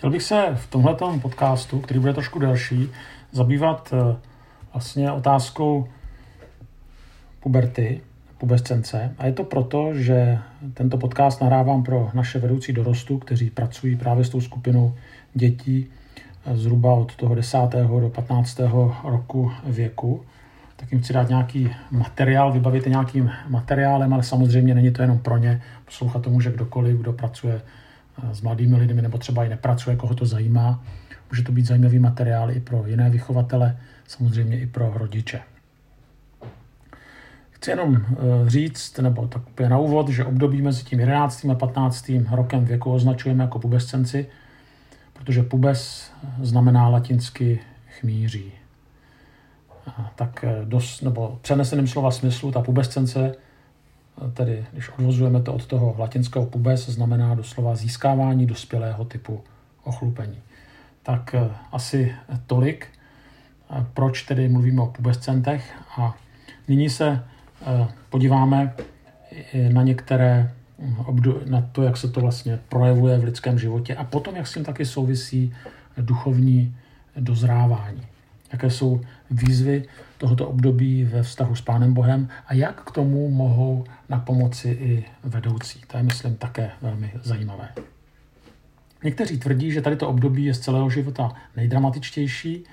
Chtěl bych se v tomhle podcastu, který bude trošku delší, zabývat eh, vlastně otázkou puberty, pubescence. A je to proto, že tento podcast nahrávám pro naše vedoucí dorostu, kteří pracují právě s tou skupinou dětí eh, zhruba od toho 10. do 15. roku věku. Tak jim chci dát nějaký materiál, vybavit nějakým materiálem, ale samozřejmě není to jenom pro ně. Poslouchat to může kdokoliv, kdo pracuje s mladými lidmi nebo třeba i nepracuje, koho to zajímá. Může to být zajímavý materiál i pro jiné vychovatele, samozřejmě i pro rodiče. Chci jenom eh, říct, nebo tak na úvod, že období mezi tím 11. a 15. rokem věku označujeme jako pubescenci, protože pubes znamená latinsky chmíří. Tak eh, dos, nebo přeneseným slova smyslu, ta pubescence tedy když odvozujeme to od toho latinského pubes, znamená doslova získávání dospělého typu ochlupení. Tak eh, asi tolik, eh, proč tedy mluvíme o pubescentech a nyní se eh, podíváme na některé na to, jak se to vlastně projevuje v lidském životě a potom, jak s tím taky souvisí duchovní dozrávání. Jaké jsou výzvy tohoto období ve vztahu s Pánem Bohem a jak k tomu mohou na pomoci i vedoucí. To je, myslím, také velmi zajímavé. Někteří tvrdí, že tady to období je z celého života nejdramatičtější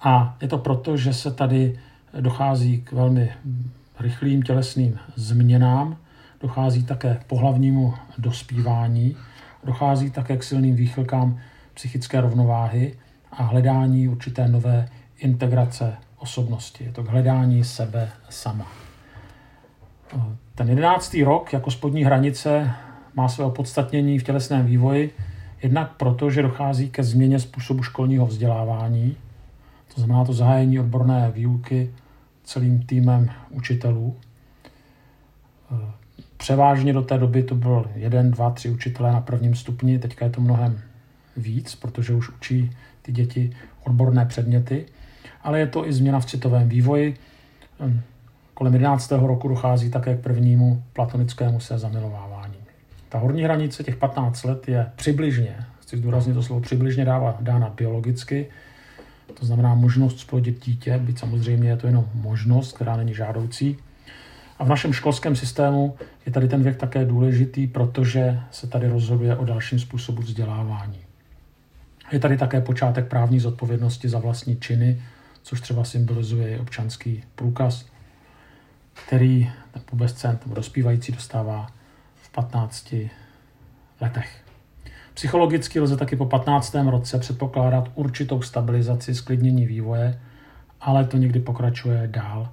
a je to proto, že se tady dochází k velmi rychlým tělesným změnám, dochází také pohlavnímu dospívání, dochází také k silným výchylkám psychické rovnováhy a hledání určité nové integrace osobnosti. Je to k hledání sebe sama. Ten jedenáctý rok jako spodní hranice má své opodstatnění v tělesném vývoji, jednak proto, že dochází ke změně způsobu školního vzdělávání, to znamená to zahájení odborné výuky celým týmem učitelů. Převážně do té doby to byl jeden, dva, tři učitelé na prvním stupni, teďka je to mnohem víc, protože už učí ty děti odborné předměty ale je to i změna v citovém vývoji. Hm, kolem 11. roku dochází také k prvnímu platonickému se zamilovávání. Ta horní hranice těch 15 let je přibližně, chci zdůraznit to slovo přibližně dává, dána biologicky, to znamená možnost splodit dítě, byť samozřejmě je to jenom možnost, která není žádoucí. A v našem školském systému je tady ten věk také důležitý, protože se tady rozhoduje o dalším způsobu vzdělávání. Je tady také počátek právní zodpovědnosti za vlastní činy, což třeba symbolizuje i občanský průkaz, který ten pubescent nebo dospívající dostává v 15 letech. Psychologicky lze taky po 15. roce předpokládat určitou stabilizaci, sklidnění vývoje, ale to někdy pokračuje dál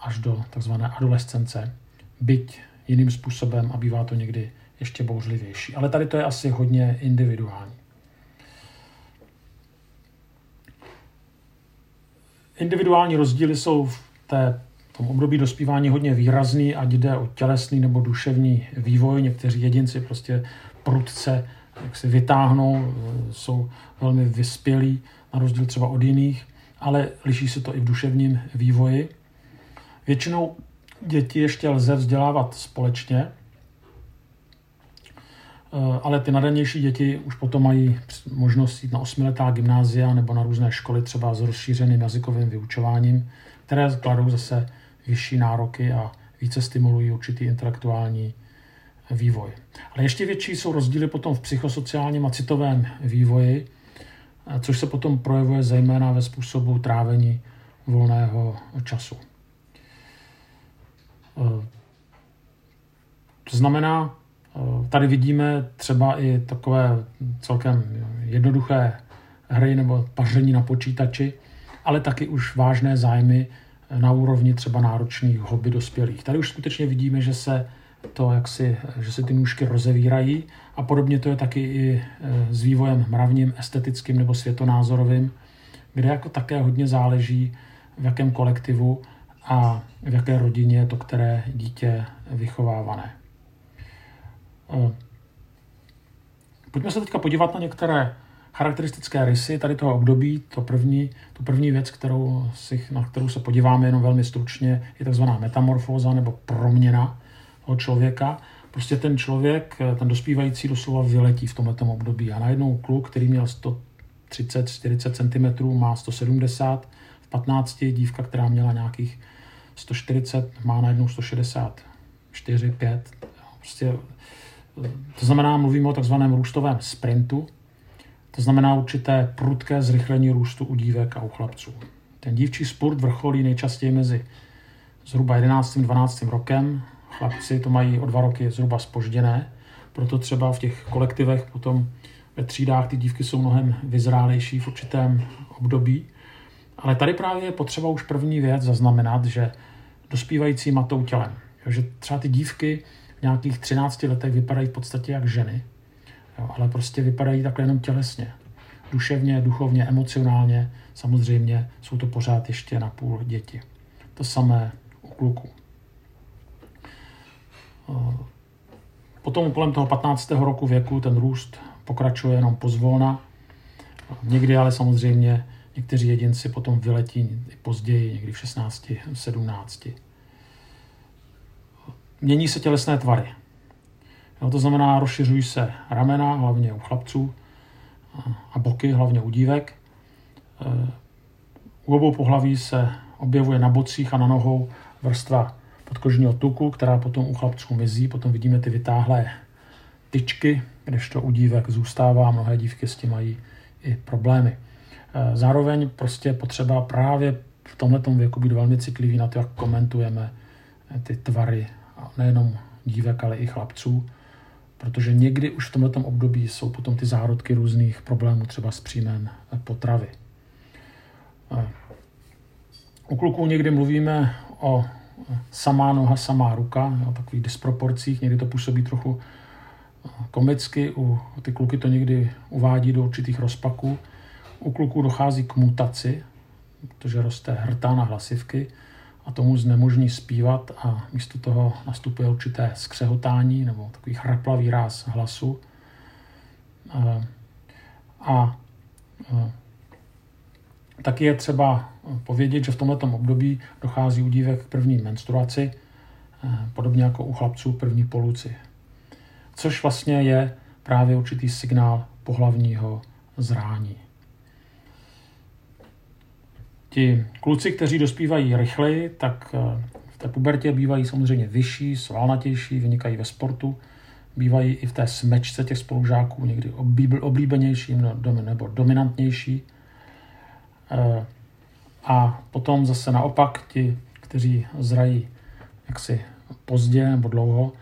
až do tzv. adolescence, byť jiným způsobem a bývá to někdy ještě bouřlivější. Ale tady to je asi hodně individuální. Individuální rozdíly jsou v té v tom období dospívání hodně výrazný, ať jde o tělesný nebo duševní vývoj. Někteří jedinci prostě prudce jak se vytáhnou, jsou velmi vyspělí, na rozdíl třeba od jiných, ale liší se to i v duševním vývoji. Většinou děti ještě lze vzdělávat společně, ale ty nadanější děti už potom mají možnost jít na osmiletá gymnázia nebo na různé školy třeba s rozšířeným jazykovým vyučováním, které kladou zase vyšší nároky a více stimulují určitý intelektuální vývoj. Ale ještě větší jsou rozdíly potom v psychosociálním a citovém vývoji, eh, což se potom projevuje zejména ve způsobu trávení volného času. Eh, to znamená, Eh, tady vidíme třeba i takové celkem jednoduché hry nebo paření na počítači, ale taky už vážné zájmy na úrovni třeba náročných hobby dospělých. Tady už skutečně vidíme, že se to jaksi, že se ty nůžky rozevírají a podobně to je taky i eh, s vývojem mravním, estetickým nebo světonázorovým, kde jako také hodně záleží, v jakém kolektivu a v jaké rodině je to které dítě vychovávané. Pojďme se teďka podívat na některé charakteristické rysy tady toho období. To první, tu první věc, kterou si, na kterou se podíváme jenom velmi stručně, je takzvaná metamorfóza nebo proměna toho člověka. prostě ten člověk, ten dospívající doslova vyletí v tomto období. A najednou kluk, který měl 130-40 cm, má 170, v 15 dívka, která měla nějakých 140, má najednou 164, 5. Prostě, to znamená, mluvíme o takzvaném růstovém sprintu, to znamená určité prudké zrychlení růstu u dívek a u chlapců. Ten dívčí sport vrcholí nejčastěji mezi zhruba 11. 12. rokem. Chlapci to mají o dva roky zhruba spožděné, proto třeba v těch kolektivech potom ve třídách ty dívky jsou mnohem vyzrálejší v určitém období. Ale tady právě je potřeba už první věc zaznamenat, že dospívající matou tělem. že třeba ty dívky nějakých 13 letech vypadají v podstatě jak ženy, jo, ale prostě vypadají takhle jenom tělesně. Duševně, duchovně, emocionálně, samozřejmě jsou to pořád ještě na půl děti. To samé u kluků. Potom kolem toho 15. roku věku ten růst pokračuje jenom pozvolna. Někdy ale samozřejmě někteří jedinci potom vyletí i později, někdy v 16, 17. Mění se tělesné tvary. Jo, to znamená, rozšiřují se ramena, hlavně u chlapců, a boky, hlavně u dívek. E, u obou pohlaví se objevuje na bocích a na nohou vrstva podkožního tuku, která potom u chlapců mizí. Potom vidíme ty vytáhlé tyčky, kdežto u dívek zůstává. Mnohé dívky s tím mají i problémy. E, zároveň prostě potřeba právě v tomto věku být velmi citlivý na to, jak komentujeme ty tvary, nejenom dívek, ale i chlapců, protože někdy už v tomto období jsou potom ty zárodky různých problémů, třeba s příjmem potravy. U kluků někdy mluvíme o samá noha, samá ruka, o takových disproporcích, někdy to působí trochu komicky, u, ty kluky to někdy uvádí do určitých rozpaků. U kluků dochází k mutaci, protože roste hrtá na hlasivky a tomu znemožní zpívat a místo toho nastupuje určité skřehotání nebo takový chraplavý ráz hlasu. A, a taky je třeba povědět, že v tomto období dochází u dívek k první menstruaci, podobně jako u chlapců první poluci což vlastně je právě určitý signál pohlavního zrání. Ti kluci, kteří dospívají rychleji, tak eh, v té pubertě bývají samozřejmě vyšší, svalnatější, vynikají ve sportu, bývají i v té smečce těch spolužáků někdy oblíbenější nebo dominantnější. Eh, a potom zase naopak ti, kteří zrají jaksi pozdě nebo dlouho,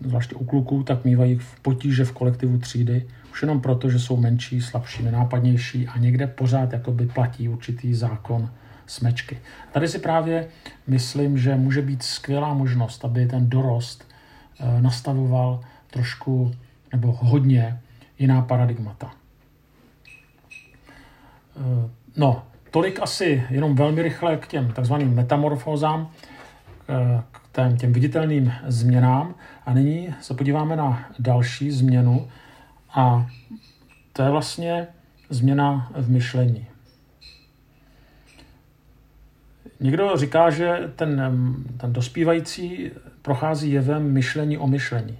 zvláště u kluků, tak mývají potíže v kolektivu třídy, už jenom proto, že jsou menší, slabší, nenápadnější a někde pořád jakoby platí určitý zákon smečky. Tady si právě myslím, že může být skvělá možnost, aby ten dorost eh, nastavoval trošku nebo hodně jiná paradigmata. Eh, no, tolik asi jenom velmi rychle k těm takzvaným metamorfózám, eh, k těm viditelným změnám. A nyní se podíváme na další změnu a to je vlastně změna v myšlení. Někdo říká, že ten, ten dospívající prochází jevem myšlení o myšlení.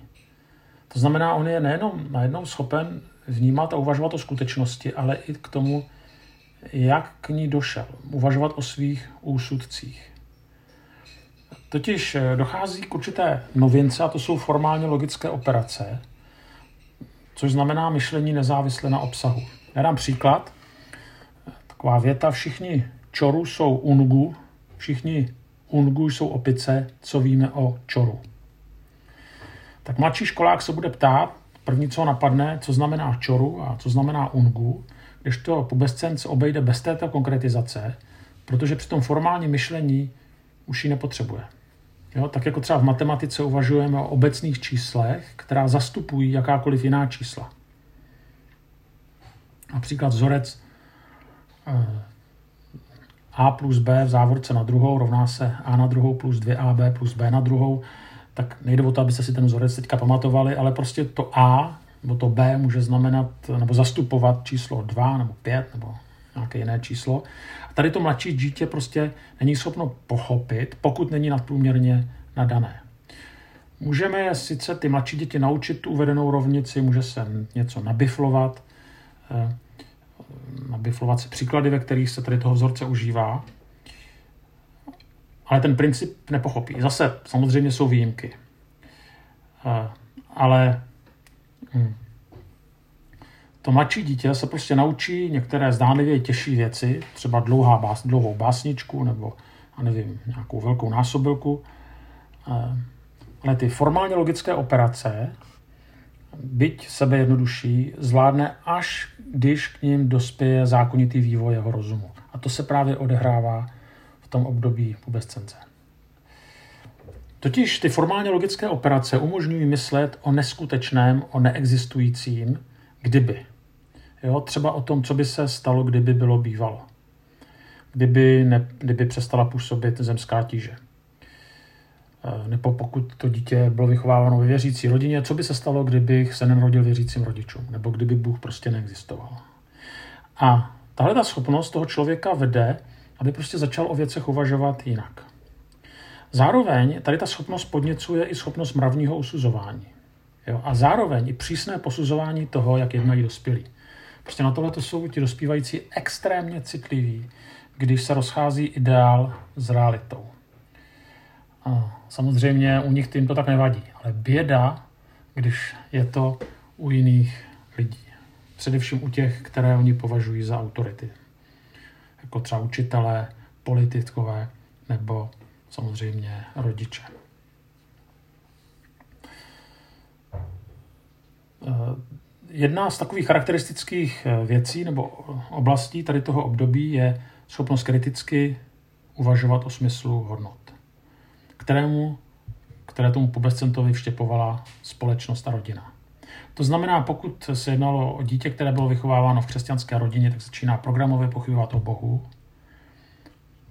To znamená, on je nejenom najednou schopen vnímat a uvažovat o skutečnosti, ale i k tomu, jak k ní došel. Uvažovat o svých úsudcích. Totiž dochází k určité novince a to jsou formálně logické operace, což znamená myšlení nezávisle na obsahu. Já dám příklad. Taková věta, všichni čoru jsou ungu, všichni ungu jsou opice, co víme o čoru. Tak mladší školák se bude ptát, první, co napadne, co znamená čoru a co znamená ungu, když to pubescent se obejde bez této konkretizace, protože při tom formálním myšlení už ji nepotřebuje. Jo, tak jako třeba v matematice uvažujeme o obecných číslech, která zastupují jakákoliv jiná čísla. Například vzorec eh, a plus b v závorce na druhou rovná se a na druhou plus 2ab plus b na druhou, tak nejde o to, abyste si ten vzorec teďka pamatovali, ale prostě to a nebo to b může znamenat nebo zastupovat číslo 2 nebo 5 nebo nějaké jiné číslo. A tady to mladší dítě prostě není schopno pochopit, pokud není nadprůměrně nadané. Můžeme sice ty mladší děti naučit tu uvedenou rovnici, může se něco nabiflovat, eh, nabiflovat si příklady, ve kterých se tady toho vzorce užívá, ale ten princip nepochopí. Zase samozřejmě jsou výjimky. Eh, ale hm, to mladší dítě se prostě naučí některé zdánlivě těžší věci, třeba dlouhá bás, dlouhou básničku nebo, a nevím, nějakou velkou násobilku. Eh, ale ty formálně logické operace, byť sebe jednodušší, zvládne až když k ním dospěje zákonitý vývoj jeho rozumu. A to se právě odehrává v tom období pubescence. Totiž ty formálně logické operace umožňují myslet o neskutečném, o neexistujícím, kdyby. Jo, třeba o tom, co by se stalo, kdyby bylo bývalo. Kdyby, ne, kdyby přestala působit zemská tíže. E, nebo pokud to dítě bylo vychováváno ve věřící rodině, co by se stalo, kdybych se nenarodil věřícím rodičům, nebo kdyby Bůh prostě neexistoval. A tahle ta schopnost toho člověka vede, aby prostě začal o věcech uvažovat jinak. Zároveň tady ta schopnost podněcuje i schopnost mravního usuzování. Jo? A zároveň i přísné posuzování toho, jak jednají dospělí. Prostě na tohle to jsou ti dospívající extrémně citliví, když se rozchází ideál s realitou. A samozřejmě u nich tím to tak nevadí, ale běda, když je to u jiných lidí. Především u těch, které oni považují za autority. Jako třeba učitelé, politikové nebo samozřejmě rodiče. Jedna z takových charakteristických eh, věcí nebo oblastí tady toho období je schopnost kriticky uvažovat o smyslu hodnot, kterému, které tomu pobezcentovi vštěpovala společnost a rodina. To znamená, pokud se jednalo o dítě, které bylo vychováváno v křesťanské rodině, tak začíná programově pochybovat o Bohu,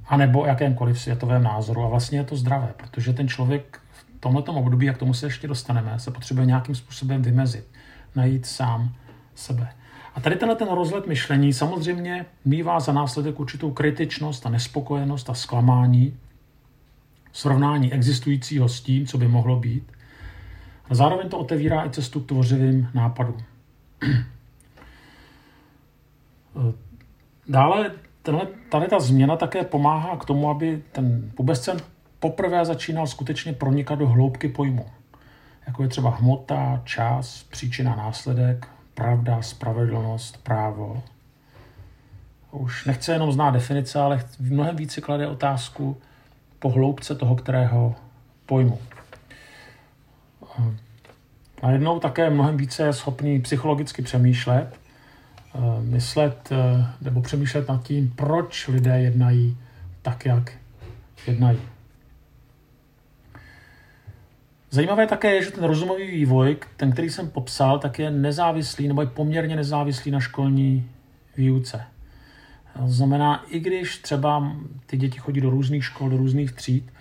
anebo o jakémkoliv světovém názoru. A vlastně je to zdravé, protože ten člověk v tomto období, jak tomu se ještě dostaneme, se potřebuje nějakým způsobem vymezit najít sám sebe. A tady tenhle ten rozhled myšlení samozřejmě mývá za následek určitou kritičnost a nespokojenost a zklamání, srovnání existujícího s tím, co by mohlo být. A zároveň to otevírá i cestu k tvořivým nápadům. Dále tenhle, tady ta změna také pomáhá k tomu, aby ten pubescent poprvé začínal skutečně pronikat do hloubky pojmu jako je třeba hmota, čas, příčina, následek, pravda, spravedlnost, právo. Už nechce jenom znát definice, ale mnohem více klade otázku po hloubce toho, kterého pojmu. A jednou také mnohem více je schopný psychologicky přemýšlet, eh, myslet eh, nebo přemýšlet nad tím, proč lidé jednají tak, jak jednají. Zajímavé také je, že ten rozumový vývoj, ten, který jsem popsal, tak je nezávislý nebo je poměrně nezávislý na školní výuce. To znamená, i když třeba ty děti chodí do různých škol, do různých tříd,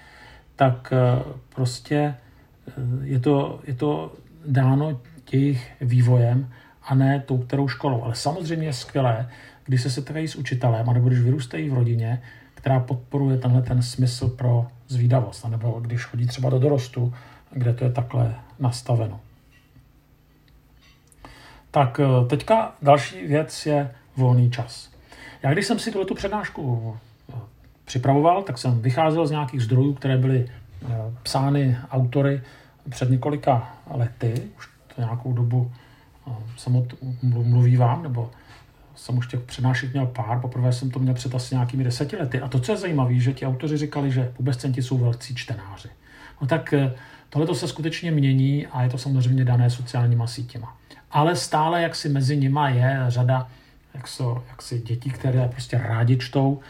tak eh, prostě eh, je to, je to dáno jejich vývojem a ne tou kterou školou. Ale samozřejmě je skvělé, když se setkají s učitelem, anebo když vyrůstají v rodině, která podporuje tenhle ten smysl pro zvídavost, nebo když chodí třeba do dorostu, kde to je takhle nastaveno. Tak eh, teďka další věc je volný čas. Já když jsem si tuto přednášku eh, připravoval, tak jsem vycházel z nějakých zdrojů, které byly eh, psány autory před několika lety, už to nějakou dobu jsem mluví vám, nebo jsem už těch přednášek měl pár, poprvé jsem to měl před asi nějakými deseti lety. A to, co je zajímavé, že ti autoři říkali, že pubescenti jsou velcí čtenáři. No tak Tohle se skutečně mění a je to samozřejmě dané sociálníma sítěma. Ale stále jak si mezi nima je řada jak so, jak si dětí, které prostě rádi čtou,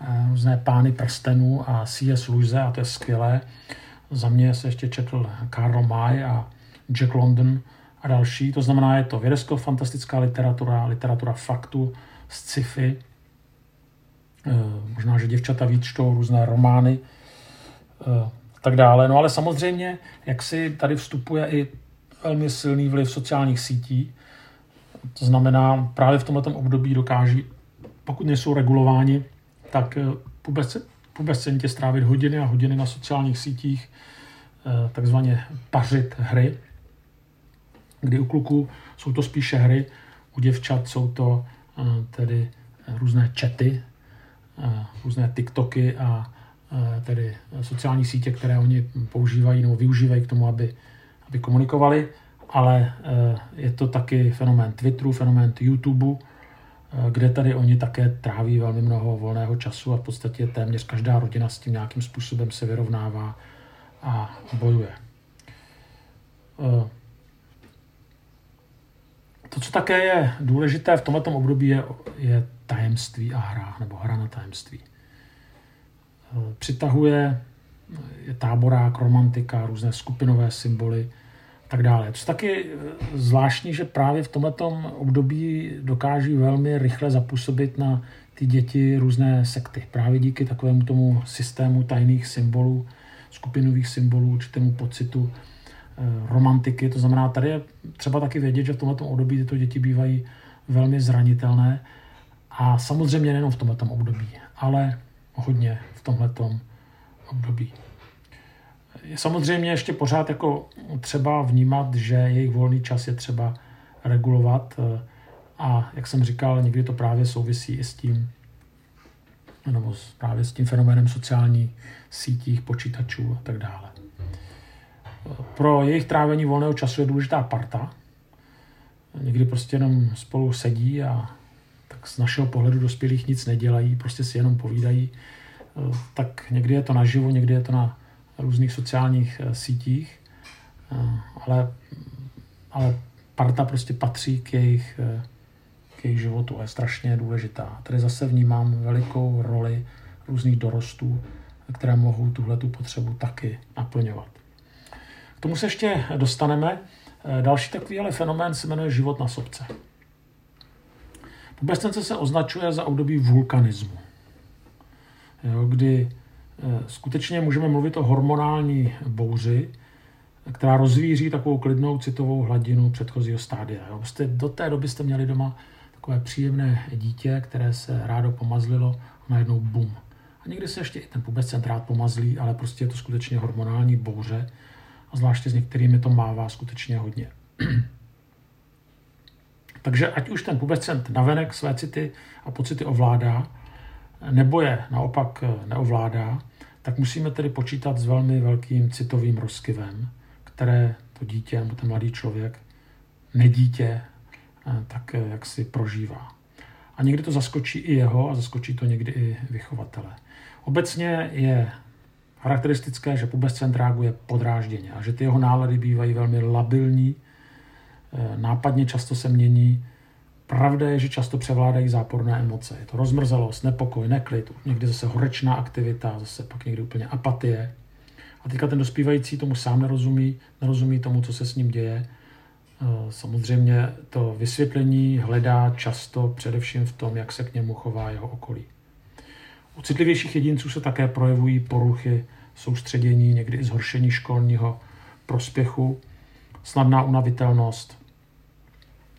eh, různé pány prstenů a C.S. Lewis a to je skvělé. Za mě se ještě četl Karl May a Jack London a další. To znamená, je to vědecko-fantastická literatura, literatura faktu, sci-fi. Eh, možná, že děvčata víc čtou různé romány eh, tak dále. No ale samozřejmě, jak si tady vstupuje i velmi silný vliv sociálních sítí, to znamená, právě v tomto období dokáží, pokud nejsou regulováni, tak eh, pubescentě strávit hodiny a hodiny na sociálních sítích, takzvaně pařit hry, kdy u kluků jsou to spíše hry, u děvčat jsou to tedy různé čety, různé TikToky a tedy sociální sítě, které oni používají nebo využívají k tomu, aby, aby komunikovali, ale je to taky fenomén Twitteru, fenomén YouTubeu, kde tady oni také tráví velmi mnoho volného času a v podstatě téměř každá rodina s tím nějakým způsobem se vyrovnává a bojuje. To, co také je důležité v tomto období, je, je tajemství a hra, nebo hra na tajemství. Přitahuje je táborák, romantika, různé skupinové symboly, tak dále. To taky eh, zvláštní, že právě v tomto období dokáží velmi rychle zapůsobit na ty děti různé sekty. Právě díky takovému tomu systému tajných symbolů, skupinových symbolů, určitému pocitu eh, romantiky. To znamená, tady je třeba taky vědět, že v tomto období tyto děti bývají velmi zranitelné a samozřejmě nejenom v tomto období, ale hodně v období je samozřejmě ještě pořád jako třeba vnímat, že jejich volný čas je třeba regulovat eh, a jak jsem říkal, někdy to právě souvisí i s tím, nebo právě s tím fenoménem sociálních sítích, počítačů a tak dále. Pro jejich trávení volného času je důležitá parta. Někdy prostě jenom spolu sedí a tak z našeho pohledu dospělých nic nedělají, prostě si jenom povídají. Eh, tak někdy je to naživo, někdy je to na různých sociálních eh, sítích, eh, ale, ale parta prostě patří k jejich, k jejich životu a je strašně důležitá. Tady zase vnímám velikou roli různých dorostů, které mohou tuhle tu potřebu taky naplňovat. K tomu se ještě dostaneme. Další takový ale fenomén se jmenuje život na sobce. Pubescence se označuje za období vulkanismu, jo, kdy Eh, skutečně můžeme mluvit o hormonální bouři, která rozvíří takovou klidnou citovou hladinu předchozího stádia. Jo. Jste, do té doby jste měli doma takové příjemné dítě, které se rádo pomazlilo a najednou bum. A někdy se ještě i ten pubescent rád pomazlí, ale prostě je to skutečně hormonální bouře a zvláště s některými to mává skutečně hodně. Takže ať už ten pubescent navenek své city a pocity ovládá, nebo je naopak neovládá, tak musíme tedy počítat s velmi velkým citovým rozkyvem, které to dítě nebo ten mladý člověk, nedítě, eh, tak eh, jak si prožívá. A někdy to zaskočí i jeho a zaskočí to někdy i vychovatele. Obecně je charakteristické, že pubescent reaguje podrážděně a že ty jeho nálady bývají velmi labilní, eh, nápadně často se mění Pravda je, že často převládají záporné emoce. Je to rozmrzelost, nepokoj, neklid, někdy zase horečná aktivita, zase pak někdy úplně apatie. A teďka ten dospívající tomu sám nerozumí, nerozumí tomu, co se s ním děje. Eh, samozřejmě to vysvětlení hledá často především v tom, jak se k němu chová jeho okolí. U citlivějších jedinců se také projevují poruchy soustředění, někdy i zhoršení školního prospěchu, snadná unavitelnost,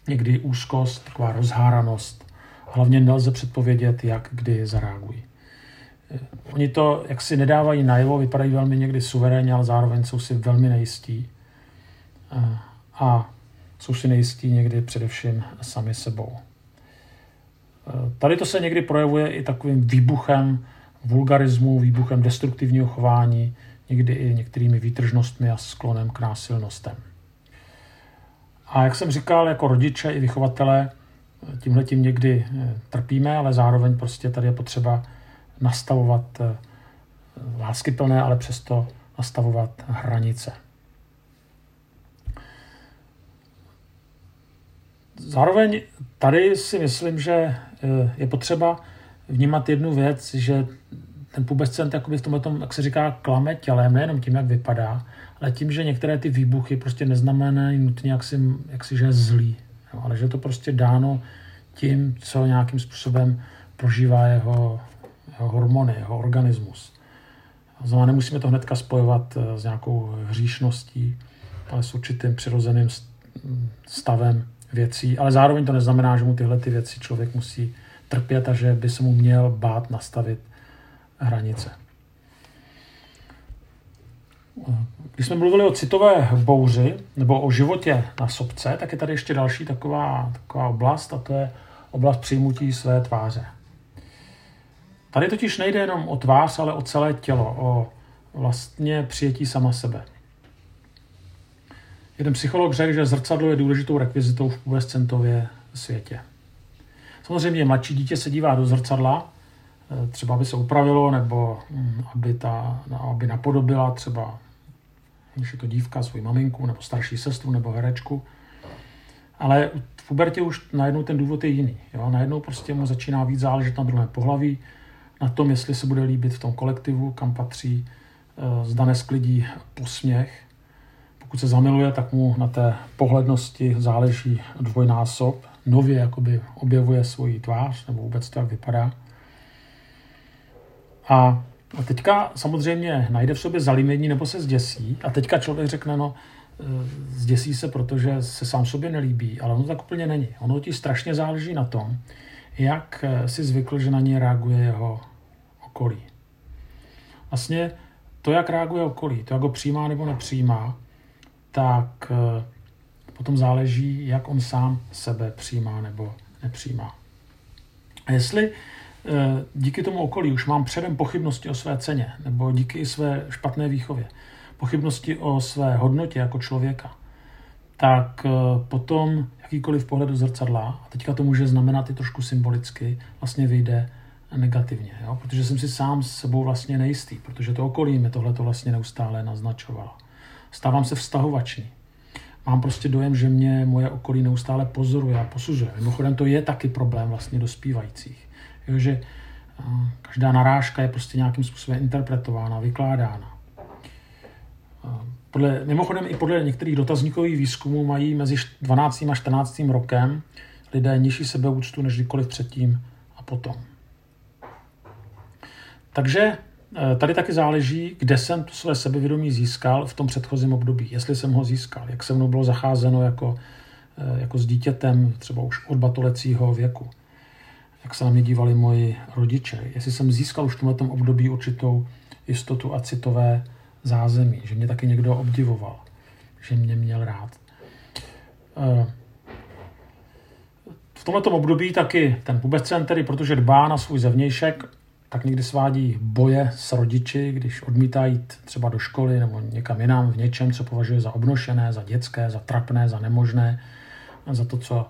někdy úzkost, taková rozháranost. Hlavně nelze předpovědět, jak kdy zareagují. Eh, oni to jak si nedávají najevo, vypadají velmi někdy suverénně, ale zároveň jsou si velmi nejistí. Eh, a jsou si nejistí někdy především sami sebou. Eh, tady to se někdy projevuje i takovým výbuchem vulgarismu, výbuchem destruktivního chování, někdy i některými výtržnostmi a sklonem k násilnostem. A jak jsem říkal, jako rodiče i vychovatele tímhle tím někdy eh, trpíme, ale zároveň prostě tady je potřeba nastavovat eh, láskyplné, ale přesto nastavovat hranice. Zároveň tady si myslím, že eh, je potřeba vnímat jednu věc, že ten pubescent v tomhle, tom, jak se říká, klame tělem, nejenom tím, jak vypadá, ale tím, že některé ty výbuchy prostě neznamenají nutně, jak si, jak si že je zlý, jo, ale že je to prostě dáno tím, co nějakým způsobem prožívá jeho, jeho hormony, jeho organismus. Znamená, nemusíme to hnedka spojovat eh, s nějakou hříšností, ale s určitým přirozeným stavem věcí, ale zároveň to neznamená, že mu tyhle ty věci člověk musí trpět a že by se mu měl bát nastavit hranice. Když jsme mluvili o citové bouři nebo o životě na sobce, tak je tady ještě další taková, taková oblast a to je oblast přijmutí své tváře. Tady totiž nejde jenom o tvář, ale o celé tělo, o vlastně přijetí sama sebe. Jeden psycholog řekl, že zrcadlo je důležitou rekvizitou v pubescentově světě. Samozřejmě mladší dítě se dívá do zrcadla, třeba aby se upravilo, nebo hm, aby, ta, aby napodobila třeba, když je to dívka, svou maminku, nebo starší sestru, nebo herečku. Ale v pubertě už najednou ten důvod je jiný. Jo? Najednou prostě mu začíná víc záležet na druhém pohlaví, na tom, jestli se bude líbit v tom kolektivu, kam patří, eh, zda nesklidí posměch. Pokud se zamiluje, tak mu na té pohlednosti záleží dvojnásob. Nově jakoby objevuje svoji tvář, nebo vůbec to, jak vypadá. A teďka samozřejmě najde v sobě zalímění nebo se zděsí. A teďka člověk řekne, no, eh, zděsí se, protože se sám sobě nelíbí, ale ono tak úplně není. Ono ti strašně záleží na tom, jak eh, si zvykl, že na ně reaguje jeho okolí. Vlastně to, jak reaguje okolí, to, jak ho přijímá nebo nepřijímá, tak eh, potom záleží, jak on sám sebe přijímá nebo nepřijímá. A jestli díky tomu okolí už mám předem pochybnosti o své ceně, nebo díky své špatné výchově, pochybnosti o své hodnotě jako člověka, tak potom jakýkoliv pohled do zrcadla, a teďka to může znamenat i trošku symbolicky, vlastně vyjde negativně, jo? protože jsem si sám s sebou vlastně nejistý, protože to okolí mi tohle to vlastně neustále naznačovalo. Stávám se vztahovačný. Mám prostě dojem, že mě moje okolí neustále pozoruje a posuzuje. Mimochodem to je taky problém vlastně dospívajících. Jo, že každá narážka je prostě nějakým způsobem interpretována, vykládána. Podle, mimochodem i podle některých dotazníkových výzkumů mají mezi 12. a 14. rokem lidé nižší sebeúctu než kdykoliv předtím a potom. Takže eh, tady taky záleží, kde jsem to své sebevědomí získal v tom předchozím období. Jestli jsem ho získal, jak se mnou bylo zacházeno jako, eh, jako s dítětem, třeba už od batolecího věku. Jak se na mě dívali moji rodiče. Jestli jsem získal už v tomto období určitou jistotu a citové zázemí, že mě taky někdo obdivoval, že mě měl rád. Eh, v tomto období taky ten pubescent, tedy protože dbá na svůj zevnějšek, tak někdy svádí boje s rodiči, když odmítá jít třeba do školy nebo někam jinam v něčem, co považuje za obnošené, za dětské, za trapné, za nemožné, za to, co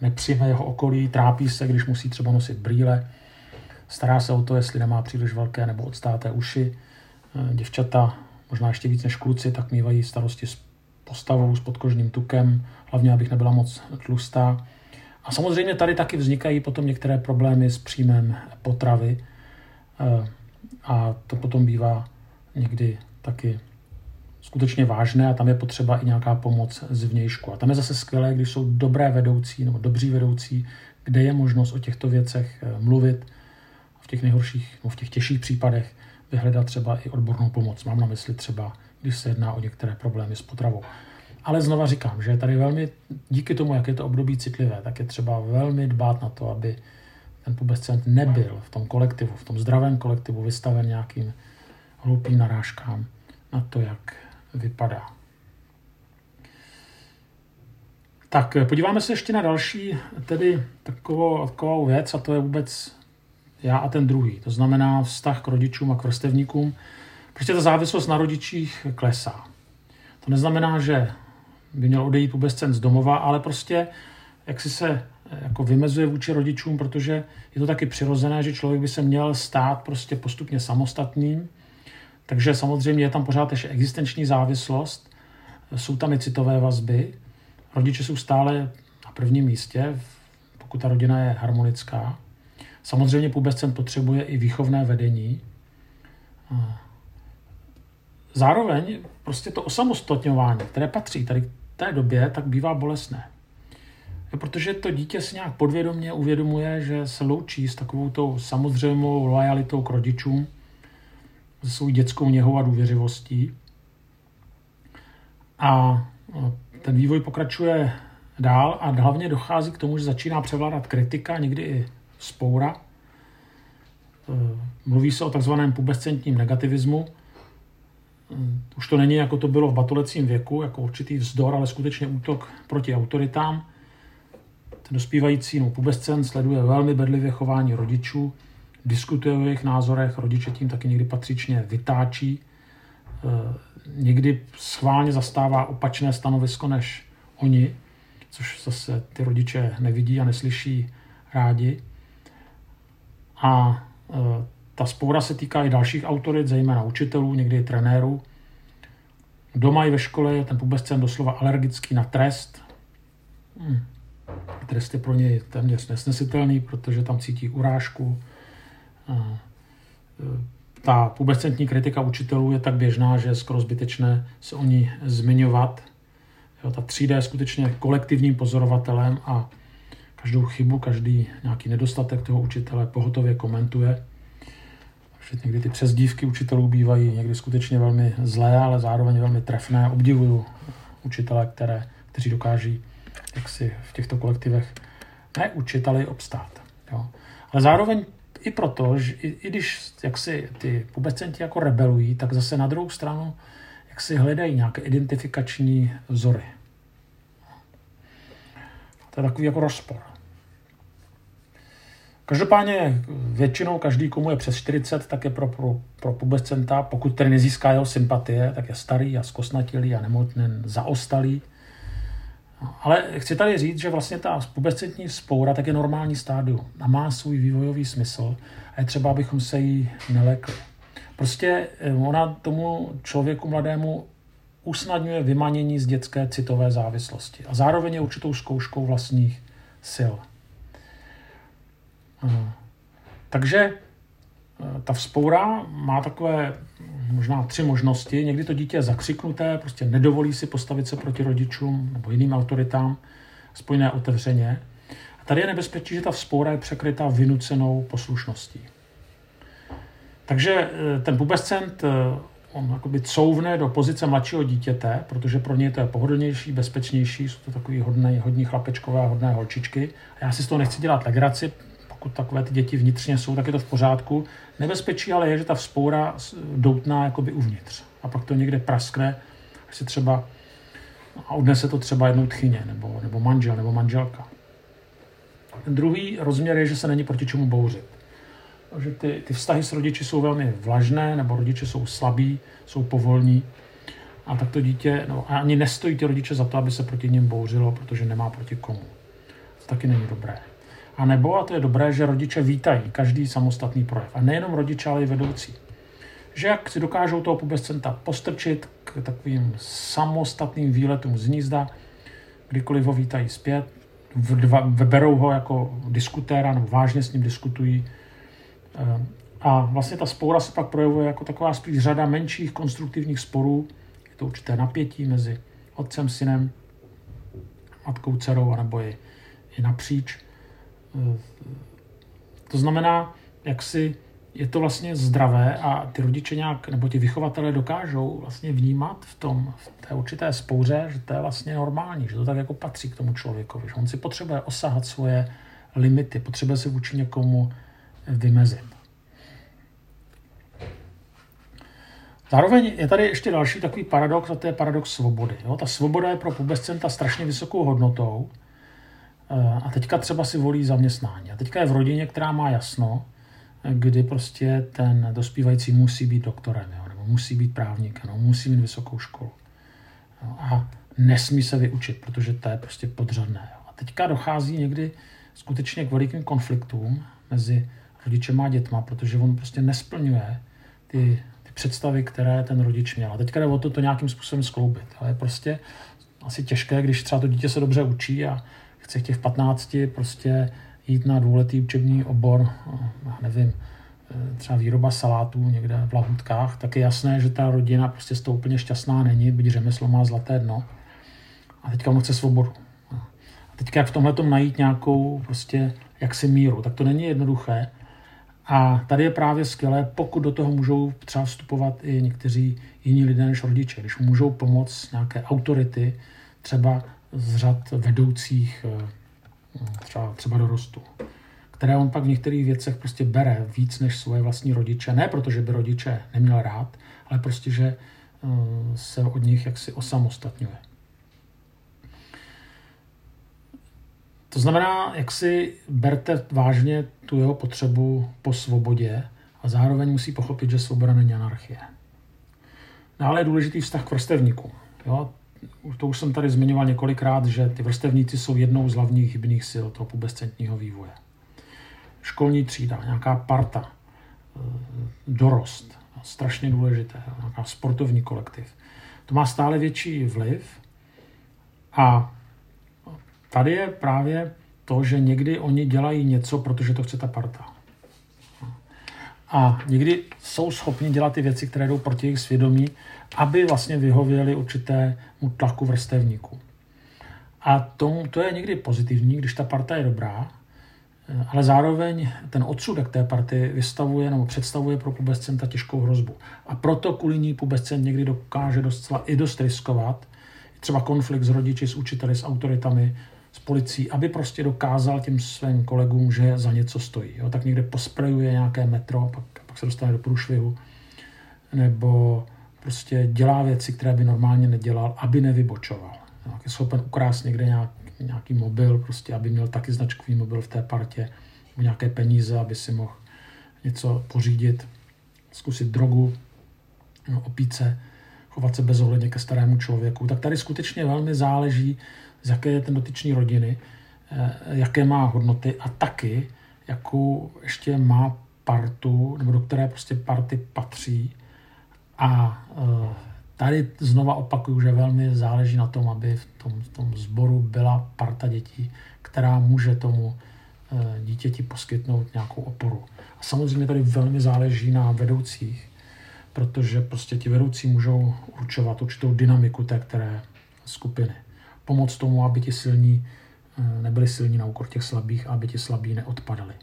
nepřijme jeho okolí, trápí se, když musí třeba nosit brýle, stará se o to, jestli nemá příliš velké nebo odstáté uši. Děvčata, možná ještě víc než kluci, tak mývají starosti s postavou, s podkožním tukem, hlavně abych nebyla moc tlustá. A samozřejmě tady taky vznikají potom některé problémy s příjmem potravy, Eh, a to potom bývá někdy taky skutečně vážné a tam je potřeba i nějaká pomoc zvnějšku. A tam je zase skvělé, když jsou dobré vedoucí nebo dobří vedoucí, kde je možnost o těchto věcech eh, mluvit. V těch nejhorších, v těch těžších případech vyhledat třeba i odbornou pomoc. Mám na mysli třeba, když se jedná o některé problémy s potravou. Ale znova říkám, že tady velmi, díky tomu, jak je to období citlivé, tak je třeba velmi dbát na to, aby ten pubescent nebyl v tom kolektivu, v tom zdravém kolektivu vystaven nějakým hloupým narážkám na to, jak vypadá. Tak podíváme se ještě na další, tedy takovou, takovou věc, a to je vůbec já a ten druhý. To znamená vztah k rodičům a k vrstevníkům. Prostě ta závislost na rodičích klesá. To neznamená, že by měl odejít pubescent z domova, ale prostě jak si se jako vymezuje vůči rodičům, protože je to taky přirozené, že člověk by se měl stát prostě postupně samostatným. Takže samozřejmě je tam pořád ještě existenční závislost, jsou tam i citové vazby. Rodiče jsou stále na prvním místě, pokud ta rodina je harmonická. Samozřejmě pubescent potřebuje i výchovné vedení. Zároveň prostě to osamostatňování, které patří tady k té době, tak bývá bolestné. Protože to dítě si nějak podvědomě uvědomuje, že se loučí s takovou tou samozřejmou lojalitou k rodičům, se svou dětskou něhou a důvěřivostí. A ten vývoj pokračuje dál a hlavně dochází k tomu, že začíná převládat kritika, někdy i spoura. E, mluví se o takzvaném pubescentním negativismu, hm, už to není, jako to bylo v batulecím věku, jako určitý vzdor, ale skutečně útok proti autoritám. Ten dospívající no, pubescent sleduje velmi bedlivě chování rodičů, diskutuje o jejich názorech, rodiče tím taky někdy patřičně vytáčí, eh, někdy schválně zastává opačné stanovisko než oni, což zase ty rodiče nevidí a neslyší rádi. A eh, ta spoura se týká i dalších autorit, zejména učitelů, někdy i trenérů. Doma i ve škole je ten pubescent doslova alergický na trest. Hmm. Trest je pro něj téměř nesnesitelný, protože tam cítí urážku, ta pubescentní kritika učitelů je tak běžná, že je skoro zbytečné se o ní zmiňovat. Jo, ta třída je skutečně kolektivním pozorovatelem a každou chybu, každý nějaký nedostatek toho učitele pohotově komentuje. Takže někdy ty přezdívky učitelů bývají někdy skutečně velmi zlé, ale zároveň velmi trefné. Obdivuju učitele, které, kteří dokáží jak si v těchto kolektivech ne učiteli obstát. Jo. Ale zároveň i proto, že i, i když jak si ty pubescenti jako rebelují, tak zase na druhou stranu jak si hledají nějaké identifikační vzory. To je takový jako rozpor. Každopádně většinou každý, komu je přes 40, tak je pro, pro, pro pubescenta, pokud tedy nezíská jeho sympatie, tak je starý a zkosnatilý a nemocný, zaostalý. Ale chci tady říct, že vlastně ta pubescentní spoura tak je normální stádium a má svůj vývojový smysl a je třeba, abychom se jí nelekli. Prostě eh, ona tomu člověku mladému usnadňuje vymanění z dětské citové závislosti a zároveň je určitou zkouškou vlastních sil. Takže ta vzpoura má takové možná tři možnosti. Někdy to dítě je zakřiknuté, prostě nedovolí si postavit se proti rodičům nebo jiným autoritám, spojené otevřeně. A tady je nebezpečí, že ta vzpoura je překrytá vynucenou poslušností. Takže eh, ten pubescent, eh, on couvne do pozice mladšího dítěte, protože pro něj to je pohodlnější, bezpečnější, jsou to takový hodný, hodní chlapečkové a hodné holčičky. A já si z toho nechci dělat legraci, pokud takové ty děti vnitřně jsou, tak je to v pořádku. Nebezpečí ale je, že ta vzpoura doutná jakoby uvnitř. A pak to někde praskne, až se třeba a odnese to třeba jednou tchyně, nebo, nebo manžel, nebo manželka. Ten druhý rozměr je, že se není proti čemu bouřit. Že ty, ty vztahy s rodiči jsou velmi vlažné, nebo rodiče jsou slabí, jsou povolní. A tak to dítě, no, ani nestojí ty rodiče za to, aby se proti něm bouřilo, protože nemá proti komu. To taky není dobré. A nebo, a to je dobré, že rodiče vítají každý samostatný projev. A nejenom rodiče, ale i vedoucí. Že jak si dokážou toho pubescenta postrčit k takovým samostatným výletům z nízda, kdykoliv ho vítají zpět, vyberou ho jako diskutéra nebo vážně s ním diskutují. Eh, a vlastně ta spoura se pak projevuje jako taková spíš řada menších konstruktivních sporů. Je to určité napětí mezi otcem, synem, matkou, dcerou, nebo i, i napříč. To znamená, jak si je to vlastně zdravé a ty rodiče nějak, nebo ti vychovatelé dokážou vlastně vnímat v tom, v té určité spouře, že to je vlastně normální, že to tak jako patří k tomu člověkovi, že on si potřebuje osahat svoje limity, potřebuje si vůči někomu vymezit. Zároveň je tady ještě další takový paradox, a to je paradox svobody. Jo? Ta svoboda je pro pubescenta strašně vysokou hodnotou, Eh, a teďka třeba si volí zaměstnání. A teďka je v rodině, která má jasno, kdy prostě ten dospívající musí být doktorem, jo, nebo musí být právníkem, nebo musí mít vysokou školu. Jo, a nesmí se vyučit, protože to je prostě podřadné. Jo. A teďka dochází někdy skutečně k velikým konfliktům mezi rodičem a dětma, protože on prostě nesplňuje ty, ty představy, které ten rodič měl. A teďka jde o to, to nějakým způsobem skloubit. Ale je prostě asi těžké, když třeba to dítě se dobře učí a chce v těch 15 prostě jít na dvouletý učební obor, já nevím, třeba výroba salátů někde v Lahutkách, tak je jasné, že ta rodina prostě z toho úplně šťastná není, byť řemeslo má zlaté dno. A teďka on chce svobodu. A teďka jak v tomhle najít nějakou prostě jaksi míru, tak to není jednoduché. A tady je právě skvělé, pokud do toho můžou třeba vstupovat i někteří jiní lidé než rodiče, když můžou pomoct nějaké autority, třeba z řad vedoucích eh, třeba, třeba dorostu, které on pak v některých věcech prostě bere víc než svoje vlastní rodiče. Ne protože by rodiče neměl rád, ale prostě, že se od nich jaksi osamostatňuje. To znamená, jak si berte vážně tu jeho potřebu po svobodě a zároveň musí pochopit, že svoboda není anarchie. Dále je důležitý vztah k vrstevníkům. Jo? To už jsem tady zmiňoval několikrát, že ty vrstevníci jsou jednou z hlavních hybných sil toho pubescentního vývoje. Školní třída, nějaká parta, eh, dorost, strašně důležité, nějaká sportovní kolektiv. To má stále větší vliv a tady je právě to, že někdy oni dělají něco, protože to chce ta parta. A někdy jsou schopni dělat ty věci, které jdou proti jejich svědomí, aby vlastně vyhověli určitému tlaku vrstevníků. A tomu, to je někdy pozitivní, když ta parta je dobrá, ale zároveň ten odsudek té party vystavuje nebo představuje pro pubescenta těžkou hrozbu. A proto kvůli ní pubescent někdy dokáže docela i dost riskovat, třeba konflikt s rodiči, s učiteli, s autoritami, s policií, aby prostě dokázal těm svým kolegům, že za něco stojí. Jo, tak někde posprejuje nějaké metro, pak, pak se dostane do průšvihu, nebo prostě dělá věci, které by normálně nedělal, aby nevybočoval. Jo, je schopen ukrást někde nějak, nějaký mobil, prostě, aby měl taky značkový mobil v té partě, nebo nějaké peníze, aby si mohl něco pořídit, zkusit drogu, no, opít se, chovat se bezohledně ke starému člověku. Tak tady skutečně velmi záleží, z jaké je ten dotyčný rodiny, eh, jaké má hodnoty a taky, jakou ještě má partu, nebo do které prostě party patří. A eh, tady znova opakuju, že velmi záleží na tom, aby v tom, v tom sboru byla parta dětí, která může tomu eh, dítěti poskytnout nějakou oporu. A samozřejmě tady velmi záleží na vedoucích, protože prostě ti vedoucí můžou určovat určitou dynamiku té které skupiny pomoct tomu, aby ti silní eh, nebyli silní na úkor těch slabých a aby ti slabí neodpadali.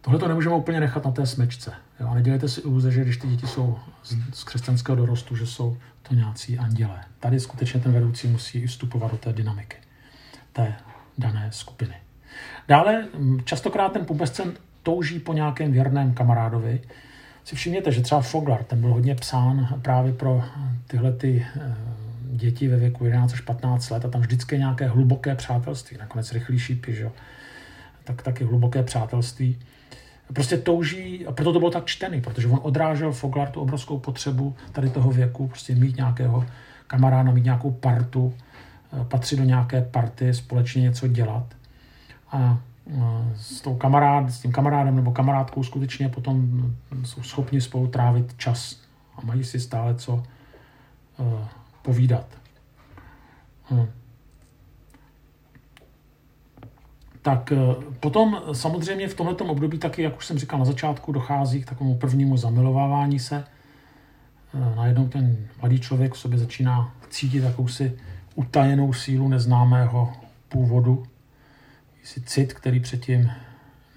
Tohle to nemůžeme úplně nechat na té smečce. Jo? A nedělejte si iluze, že když ty děti jsou z, z křesťanského dorostu, že jsou to nějací andělé. Tady skutečně ten vedoucí musí vstupovat do té dynamiky té dané skupiny. Dále hm, častokrát ten pubescent touží po nějakém věrném kamarádovi. Si všimněte, že třeba Foglar, ten byl hodně psán právě pro tyhle ty eh, děti ve věku 11 až 15 let a tam vždycky nějaké hluboké přátelství, nakonec rychlý šípy, že? tak taky hluboké přátelství. Prostě touží, a proto to bylo tak čtený, protože on odrážel Foglar tu obrovskou potřebu tady toho věku, prostě mít nějakého kamaráda, mít nějakou partu, eh, patřit do nějaké party, společně něco dělat. A eh, s, tou kamarád, s tím kamarádem nebo kamarádkou skutečně potom jsou schopni spolu trávit čas a mají si stále co eh, povídat. Hmm. Tak eh, potom samozřejmě v tomto období taky, jak už jsem říkal na začátku, dochází k takovému prvnímu zamilovávání se. Eh, najednou ten mladý člověk v sobě začíná cítit jakousi utajenou sílu neznámého původu, jsi cit, který předtím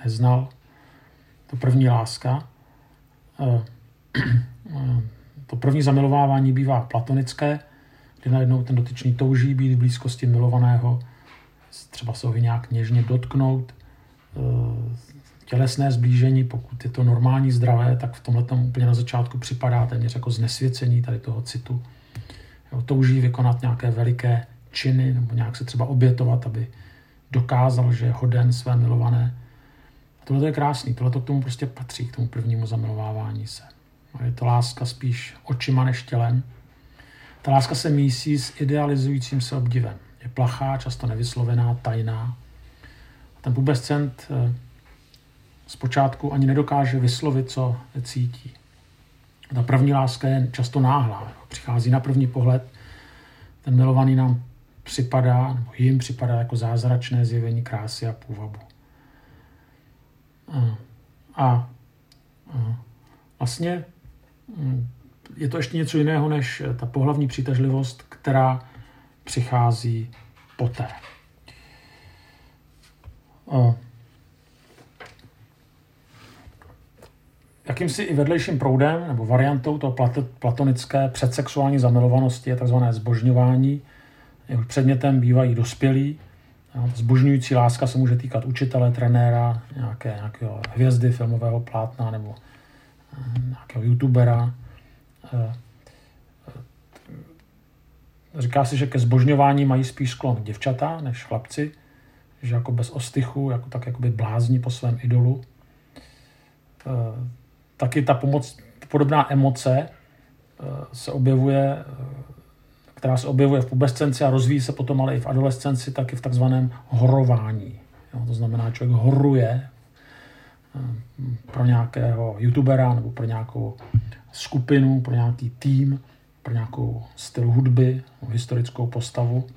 neznal. To první láska. Eh, to první zamilovávání bývá platonické, kdy najednou ten dotyčný touží být v blízkosti milovaného, třeba se ho nějak něžně dotknout, eh, tělesné zblížení, pokud je to normální, zdravé, tak v tomhle úplně na začátku připadá téměř jako znesvěcení tady toho citu. Jo, touží vykonat nějaké veliké činy nebo nějak se třeba obětovat, aby dokázal, že je hoden své milované. Tohle je krásný, tohle k tomu prostě patří, k tomu prvnímu zamilovávání se. Je to láska spíš očima než tělem, ta láska se mísí s idealizujícím se obdivem. Je plachá, často nevyslovená, tajná. Ten pubescent eh, zpočátku ani nedokáže vyslovit, co cítí. Ta první láska je často náhlá. Přichází na první pohled. Ten milovaný nám připadá, nebo jim připadá jako zázračné zjevení krásy a půvabu. A, a, a vlastně hm, je to ještě něco jiného než ta pohlavní přitažlivost, která přichází poté. Jakýmsi i vedlejším proudem nebo variantou toho platonické předsexuální zamilovanosti je tzv. zbožňování. Jeho předmětem bývají dospělí. Zbožňující láska se může týkat učitele, trenéra, nějaké, nějakého hvězdy filmového plátna nebo eh, nějakého youtubera Říká se, že ke zbožňování mají spíš sklon děvčata než chlapci, že jako bez ostychu, jako tak jakoby blázní po svém idolu. Taky ta pomoc, podobná emoce se objevuje která se objevuje v pubescenci a rozvíjí se potom ale i v adolescenci, tak i v takzvaném horování. Jo, to znamená, člověk horuje eh, pro nějakého youtubera nebo pro nějakou skupinu, pro nějaký tým, pro nějakou styl hudby, historickou postavu.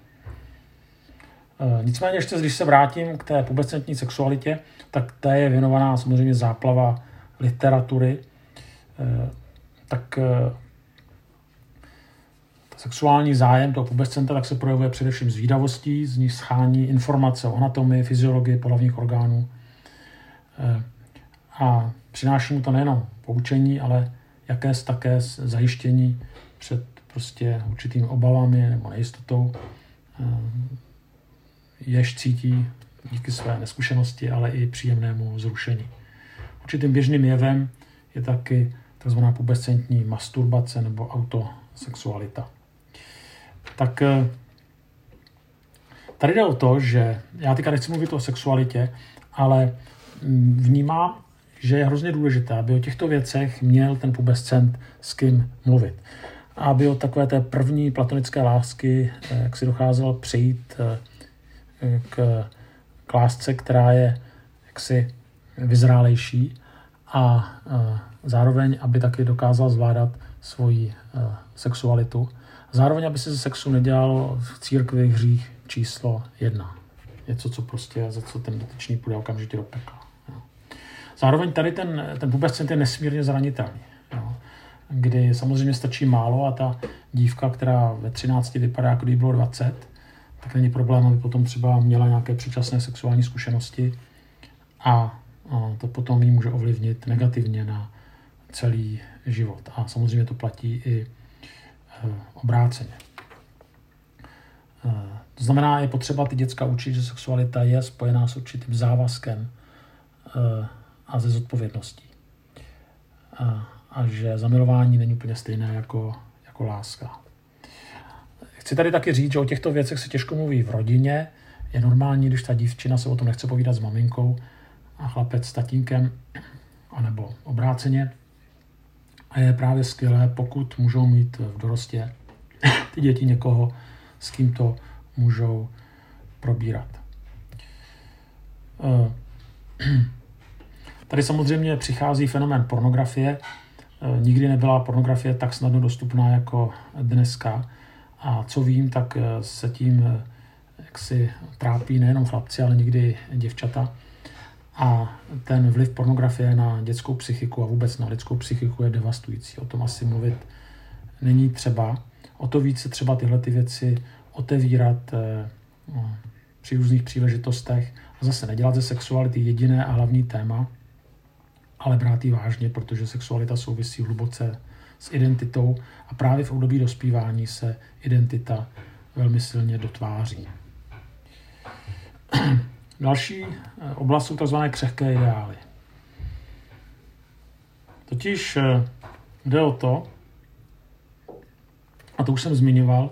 Eh, nicméně ještě, když se vrátím k té pubescentní sexualitě, tak té je věnovaná samozřejmě záplava literatury. Eh, tak Sexuální zájem toho pubescenta tak se projevuje především zvídavostí, z ní schání informace o anatomii, fyziologii pohlavních orgánů. A přináší mu to nejenom poučení, ale jakési také zajištění před prostě určitými obavami nebo nejistotou, eh, jež cítí díky své neskušenosti, ale i příjemnému zrušení. Určitým běžným jevem je taky tzv. pubescentní masturbace nebo autosexualita tak eh, tady jde o to, že já teďka nechci mluvit o sexualitě, ale mm, vnímám, že je hrozně důležité, aby o těchto věcech měl ten pubescent s kým mluvit. Aby o takové té první platonické lásky, eh, jak si docházelo přejít eh, k, k lásce, která je jaksi vyzrálejší a zároveň, aby taky dokázal zvládat svoji sexualitu Zároveň, aby se ze sexu nedělal v církvi hřích číslo jedna. Něco, co prostě, za co ten dotyčný půjde okamžitě do pekla. Zároveň tady ten, ten pubescent je nesmírně zranitelný. Jo. Kdy samozřejmě stačí málo a ta dívka, která ve 13 vypadá, jako kdyby bylo 20, tak není problém, aby potom třeba měla nějaké předčasné sexuální zkušenosti a, to potom jí může ovlivnit negativně na celý život. A samozřejmě to platí i Eh, obráceně. Eh, to znamená, je potřeba ty děcka učit, že sexualita je spojená s určitým závazkem eh, a ze zodpovědností. A že zamilování není úplně stejné jako, jako láska. Chci tady taky říct, že o těchto věcech se těžko mluví v rodině. Je normální, když ta dívčina se o tom nechce povídat s maminkou a chlapec s tatínkem, anebo obráceně. A je právě skvělé, pokud můžou mít v dorostě ty děti někoho, s kým to můžou probírat. Eh, tady samozřejmě přichází fenomén pornografie. Eh, nikdy nebyla pornografie tak snadno dostupná jako dneska. A co vím, tak eh, se tím jak si trápí nejenom chlapci, ale někdy děvčata. A ten vliv pornografie na dětskou psychiku a vůbec na lidskou psychiku je devastující. O tom asi mluvit není třeba. O to více třeba tyhle ty věci otevírat no, při různých příležitostech a zase nedělat ze sexuality jediné a hlavní téma, ale brát ji vážně, protože sexualita souvisí hluboce s identitou a právě v období dospívání se identita velmi silně dotváří. Další eh, oblast jsou tzv. křehké ideály. Totiž eh, jde o to, a to už jsem zmiňoval,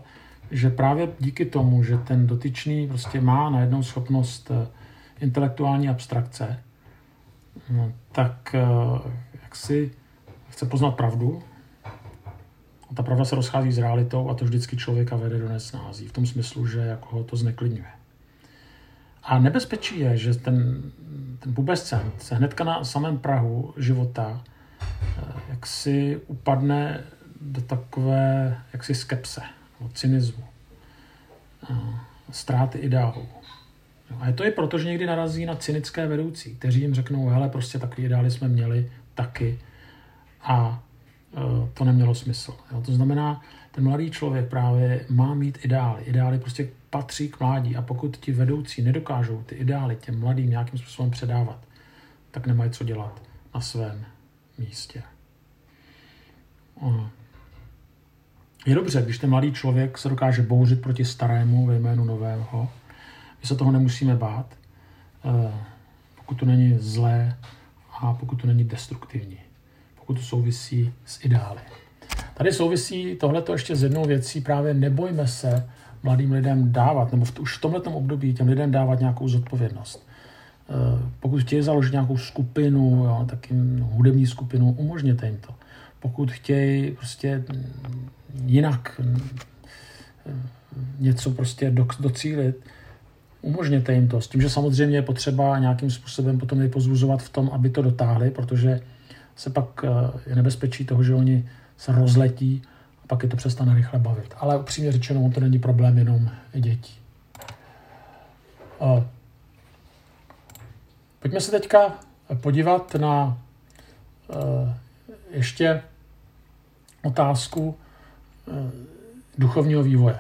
že právě díky tomu, že ten dotyčný prostě má najednou schopnost eh, intelektuální abstrakce, tak jak si chce poznat pravdu, a ta pravda se rozchází s realitou a to vždycky člověka vede do nesnází. V tom smyslu, že jako ho to zneklidňuje. A nebezpečí je, že ten, ten pubescent se hnedka na samém Prahu života eh, jak si upadne do takové jaksi skepse, cynismu, eh, ztráty ideálů. A je to i proto, že někdy narazí na cynické vedoucí, kteří jim řeknou, hele, prostě takový ideály jsme měli taky a eh, to nemělo smysl. Jo? To znamená, ten mladý člověk právě má mít ideály. Ideály prostě patří k mládí a pokud ti vedoucí nedokážou ty ideály těm mladým nějakým způsobem předávat, tak nemají co dělat na svém místě. Je dobře, když ten mladý člověk se dokáže bouřit proti starému ve jménu nového. My se toho nemusíme bát, eh, pokud to není zlé a pokud to není destruktivní. Pokud to souvisí s ideály. Tady souvisí tohleto ještě s jednou věcí, právě nebojme se mladým lidem dávat, nebo v, už v tomto období těm lidem dávat nějakou zodpovědnost. Eh, pokud chtějí založit nějakou skupinu, jo, tak jim hudební skupinu, umožněte jim to. Pokud chtějí prostě jinak eh, něco prostě docílit, umožněte jim to. S tím, že samozřejmě je potřeba nějakým způsobem potom je pozbuzovat v tom, aby to dotáhli, protože se pak eh, je nebezpečí toho, že oni se rozletí a pak je to přestane rychle bavit. Ale upřímně řečeno, to není problém jenom dětí. Pojďme se teďka podívat na eh, ještě otázku eh, duchovního vývoje.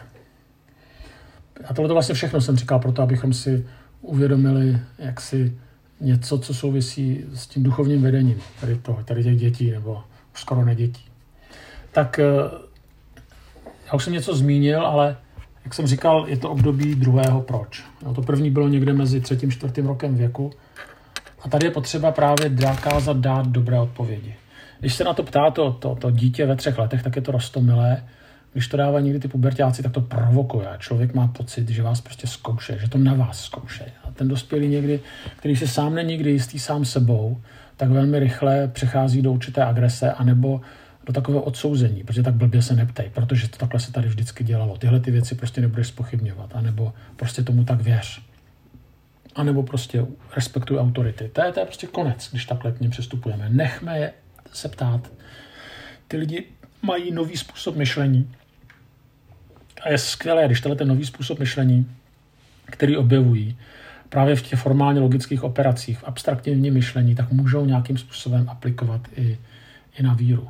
A tohle vlastně všechno jsem říkal proto, abychom si uvědomili, jak si něco, co souvisí s tím duchovním vedením tady, toho, tady těch dětí, nebo skoro ne dětí. Tak eh, já už jsem něco zmínil, ale jak jsem říkal, je to období druhého proč. No, to první bylo někde mezi třetím, čtvrtým rokem věku. A tady je potřeba právě dokázat dát dobré odpovědi. Když se na to ptá to, to, to dítě ve třech letech, tak je to rostomilé. Když to dává někdy ty pubertáci, tak to provokuje. Člověk má pocit, že vás prostě zkouše, že to na vás zkouše. A ten dospělý někdy, který se sám není nikdy jistý sám sebou, tak velmi rychle přechází do určité agrese anebo do takového odsouzení, protože tak blbě se neptej, protože to takhle se tady vždycky dělalo. Tyhle ty věci prostě nebudeš spochybňovat, anebo prostě tomu tak věř. A nebo prostě respektuj autority. To je, to je prostě konec, když takhle k ním přistupujeme. Nechme je se ptát. Ty lidi mají nový způsob myšlení. A je skvělé, když tenhle ten nový způsob myšlení, který objevují právě v těch formálně logických operacích, v abstraktivním myšlení, tak můžou nějakým způsobem aplikovat i, i na víru.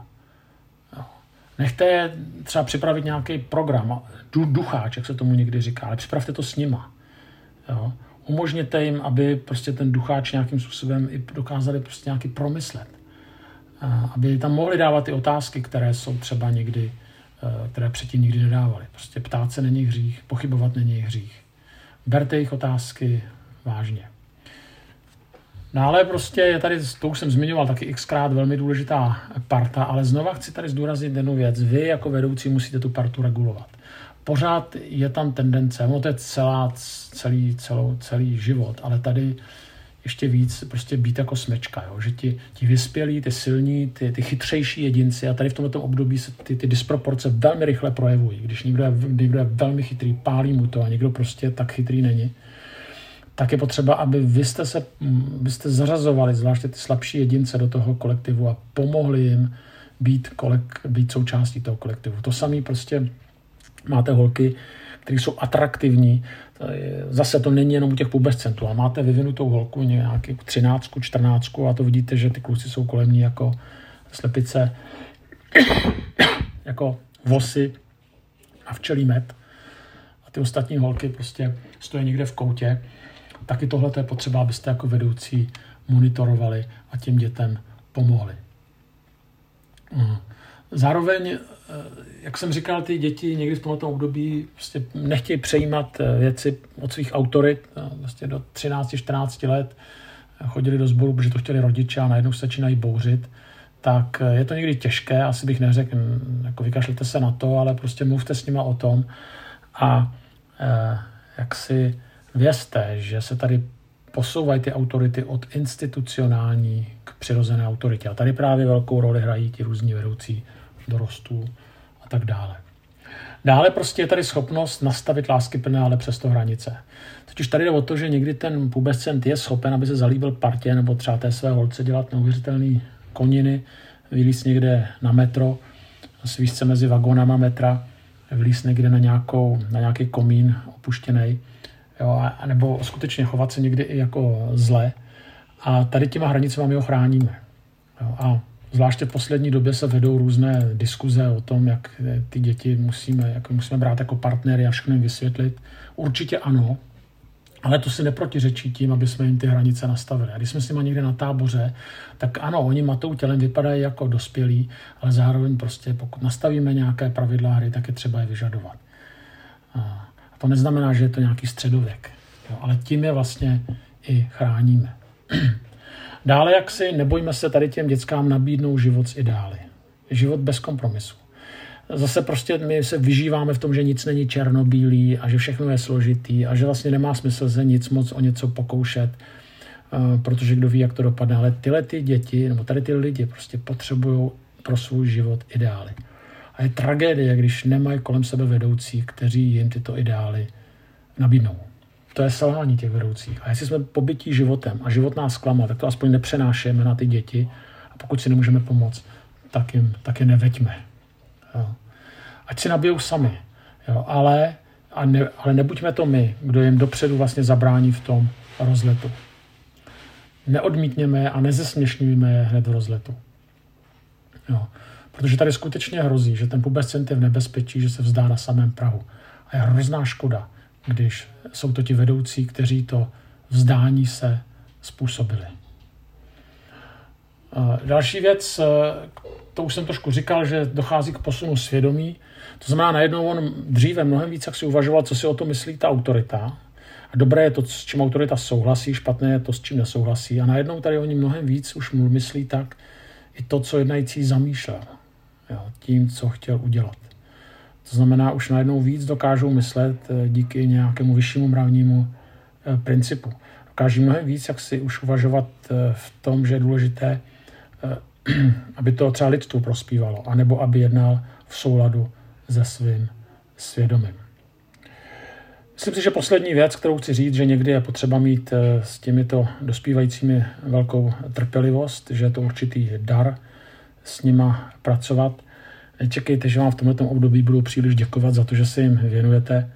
Nechte je třeba připravit nějaký program, ducháč, jak se tomu někdy říká, ale připravte to s nima. Jo. Umožněte jim, aby prostě ten ducháč nějakým způsobem i dokázali prostě nějaký promyslet. Aby tam mohli dávat ty otázky, které jsou třeba někdy, které předtím nikdy nedávali. Prostě ptát se není hřích, pochybovat není hřích. Berte jejich otázky vážně. Dále prostě je tady, to už jsem zmiňoval taky xkrát, velmi důležitá parta, ale znova chci tady zdůraznit jednu věc. Vy jako vedoucí musíte tu partu regulovat. Pořád je tam tendence, ono to je celá, celý, celou, celý život, ale tady ještě víc prostě být jako smečka, jo? že ti, ti vyspělí, ty silní, ty, ty chytřejší jedinci a tady v tomto období se ty, ty disproporce velmi rychle projevují. Když někdo je, někdo je velmi chytrý, pálí mu to a někdo prostě tak chytrý není, tak je potřeba, aby vy jste, se, vy jste zařazovali zvláště ty slabší jedince do toho kolektivu a pomohli jim být, kolek, být součástí toho kolektivu. To samé prostě máte holky, které jsou atraktivní. Zase to není jenom u těch pubescentů, ale máte vyvinutou holku nějaký 13, 14 a to vidíte, že ty kluci jsou kolem ní jako slepice, jako vosy a včelí med. A ty ostatní holky prostě stojí někde v koutě taky tohle je potřeba, abyste jako vedoucí monitorovali a těm dětem pomohli. Mhm. Zároveň, jak jsem říkal, ty děti někdy v tomto období prostě nechtějí přejímat eh, věci od svých autorit. Vlastně do 13-14 let chodili do sboru, protože to chtěli rodiče a najednou se začínají bouřit. Tak eh, je to někdy těžké, asi bych neřekl, jako vykašlete se na to, ale prostě mluvte s nima o tom a jak si Vězte, že se tady posouvají ty autority od institucionální k přirozené autoritě. A tady právě velkou roli hrají ti různí vedoucí dorostů tak dále. Dále prostě je tady schopnost nastavit láskyplné, ale přesto hranice. Totiž tady jde o to, že někdy ten pubescent je schopen, aby se zalíbil partě nebo třeba té své holce dělat neuvěřitelné koniny, vylíst někde na metro, svíst se mezi vagónama metra, vylíst někde na, nějakou, na nějaký komín opuštěný jo, a, nebo skutečně chovat se někdy i jako zle. A tady těma hranicemi my ho chráníme. Jo, a zvláště v poslední době se vedou různé diskuze o tom, jak ty děti musíme, jak musíme brát jako partnery a všechno jim vysvětlit. Určitě ano, ale to si neprotiřečí tím, aby jsme jim ty hranice nastavili. A když jsme s nimi někde na táboře, tak ano, oni matou tělem vypadají jako dospělí, ale zároveň prostě pokud nastavíme nějaké pravidla hry, tak je třeba je vyžadovat. A to neznamená, že je to nějaký středověk, jo, ale tím je vlastně i chráníme. Dále, jak si nebojme se tady těm dětskám nabídnout život s ideály. Život bez kompromisu. zase prostě my se vyžíváme v tom, že nic není černobílý a že všechno je složitý a že vlastně nemá smysl se nic moc o něco pokoušet, eh, protože kdo ví, jak to dopadne. Ale tyhle ty děti, nebo tady ty lidi prostě potřebují pro svůj život ideály. A je tragédie, když nemají kolem sebe vedoucí, kteří jim tyto ideály nabídnou. To je selhání těch vedoucích. A jestli jsme pobytí životem a život nás klamal, tak to aspoň nepřenášeme na ty děti. A pokud si nemůžeme pomoct, tak, jim, tak je neveďme. Jo. Ať si nabijou sami. Jo. Ale, a ne, ale nebuďme to my, kdo jim dopředu vlastně zabrání v tom rozletu. Neodmítněme a nezesměšňujme je hned v rozletu. Jo. Protože tady skutečně hrozí, že ten pubescent je v nebezpečí, že se vzdá na samém Prahu. A je hrozná škoda, když jsou to ti vedoucí, kteří to vzdání se způsobili. Další věc, to už jsem trošku říkal, že dochází k posunu svědomí. To znamená, najednou on dříve mnohem víc, jak si uvažoval, co si o to myslí ta autorita. A dobré je to, s čím autorita souhlasí, špatné je to, s čím nesouhlasí. A najednou tady oni mnohem víc už myslí tak, i to, co jednající zamýšlel. Jo, tím, co chtěl udělat. To znamená, už najednou víc dokážou myslet eh, díky nějakému vyššímu mravnímu eh, principu. Dokáží mnohem víc, jak si už uvažovat eh, v tom, že je důležité, aby to třeba lidstvu prospívalo, anebo aby jednal v souladu se svým svědomím. Myslím si, že poslední věc, kterou chci říct, že někdy je potřeba mít s těmito dospívajícími velkou trpělivost, že je to určitý dar s nima pracovat – Nečekejte, že vám v tomto období budou příliš děkovat za to, že se jim věnujete,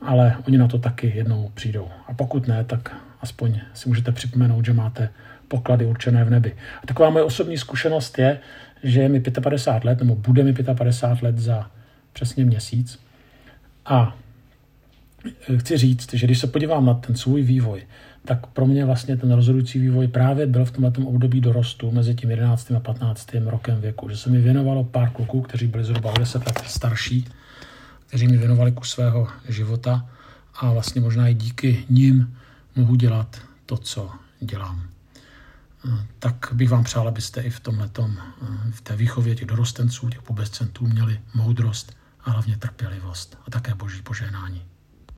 ale oni na to taky jednou přijdou. A pokud ne, tak aspoň si můžete připomenout, že máte poklady určené v nebi. A taková moje osobní zkušenost je, že je mi 55 let, nebo bude mi 55 let za přesně měsíc. A chci říct, že když se podívám na ten svůj vývoj, tak pro mě vlastně ten rozhodující vývoj právě byl v tomto období dorostu mezi tím 11. a 15. rokem věku, že se mi věnovalo pár kluků, kteří byli zhruba o 10 let starší, kteří mi věnovali kus svého života a vlastně možná i díky nim mohu dělat to, co dělám. Tak bych vám přál, abyste i v tomhletom, v té výchově těch dorostenců, těch pobezcentů měli moudrost a hlavně trpělivost a také boží požehnání.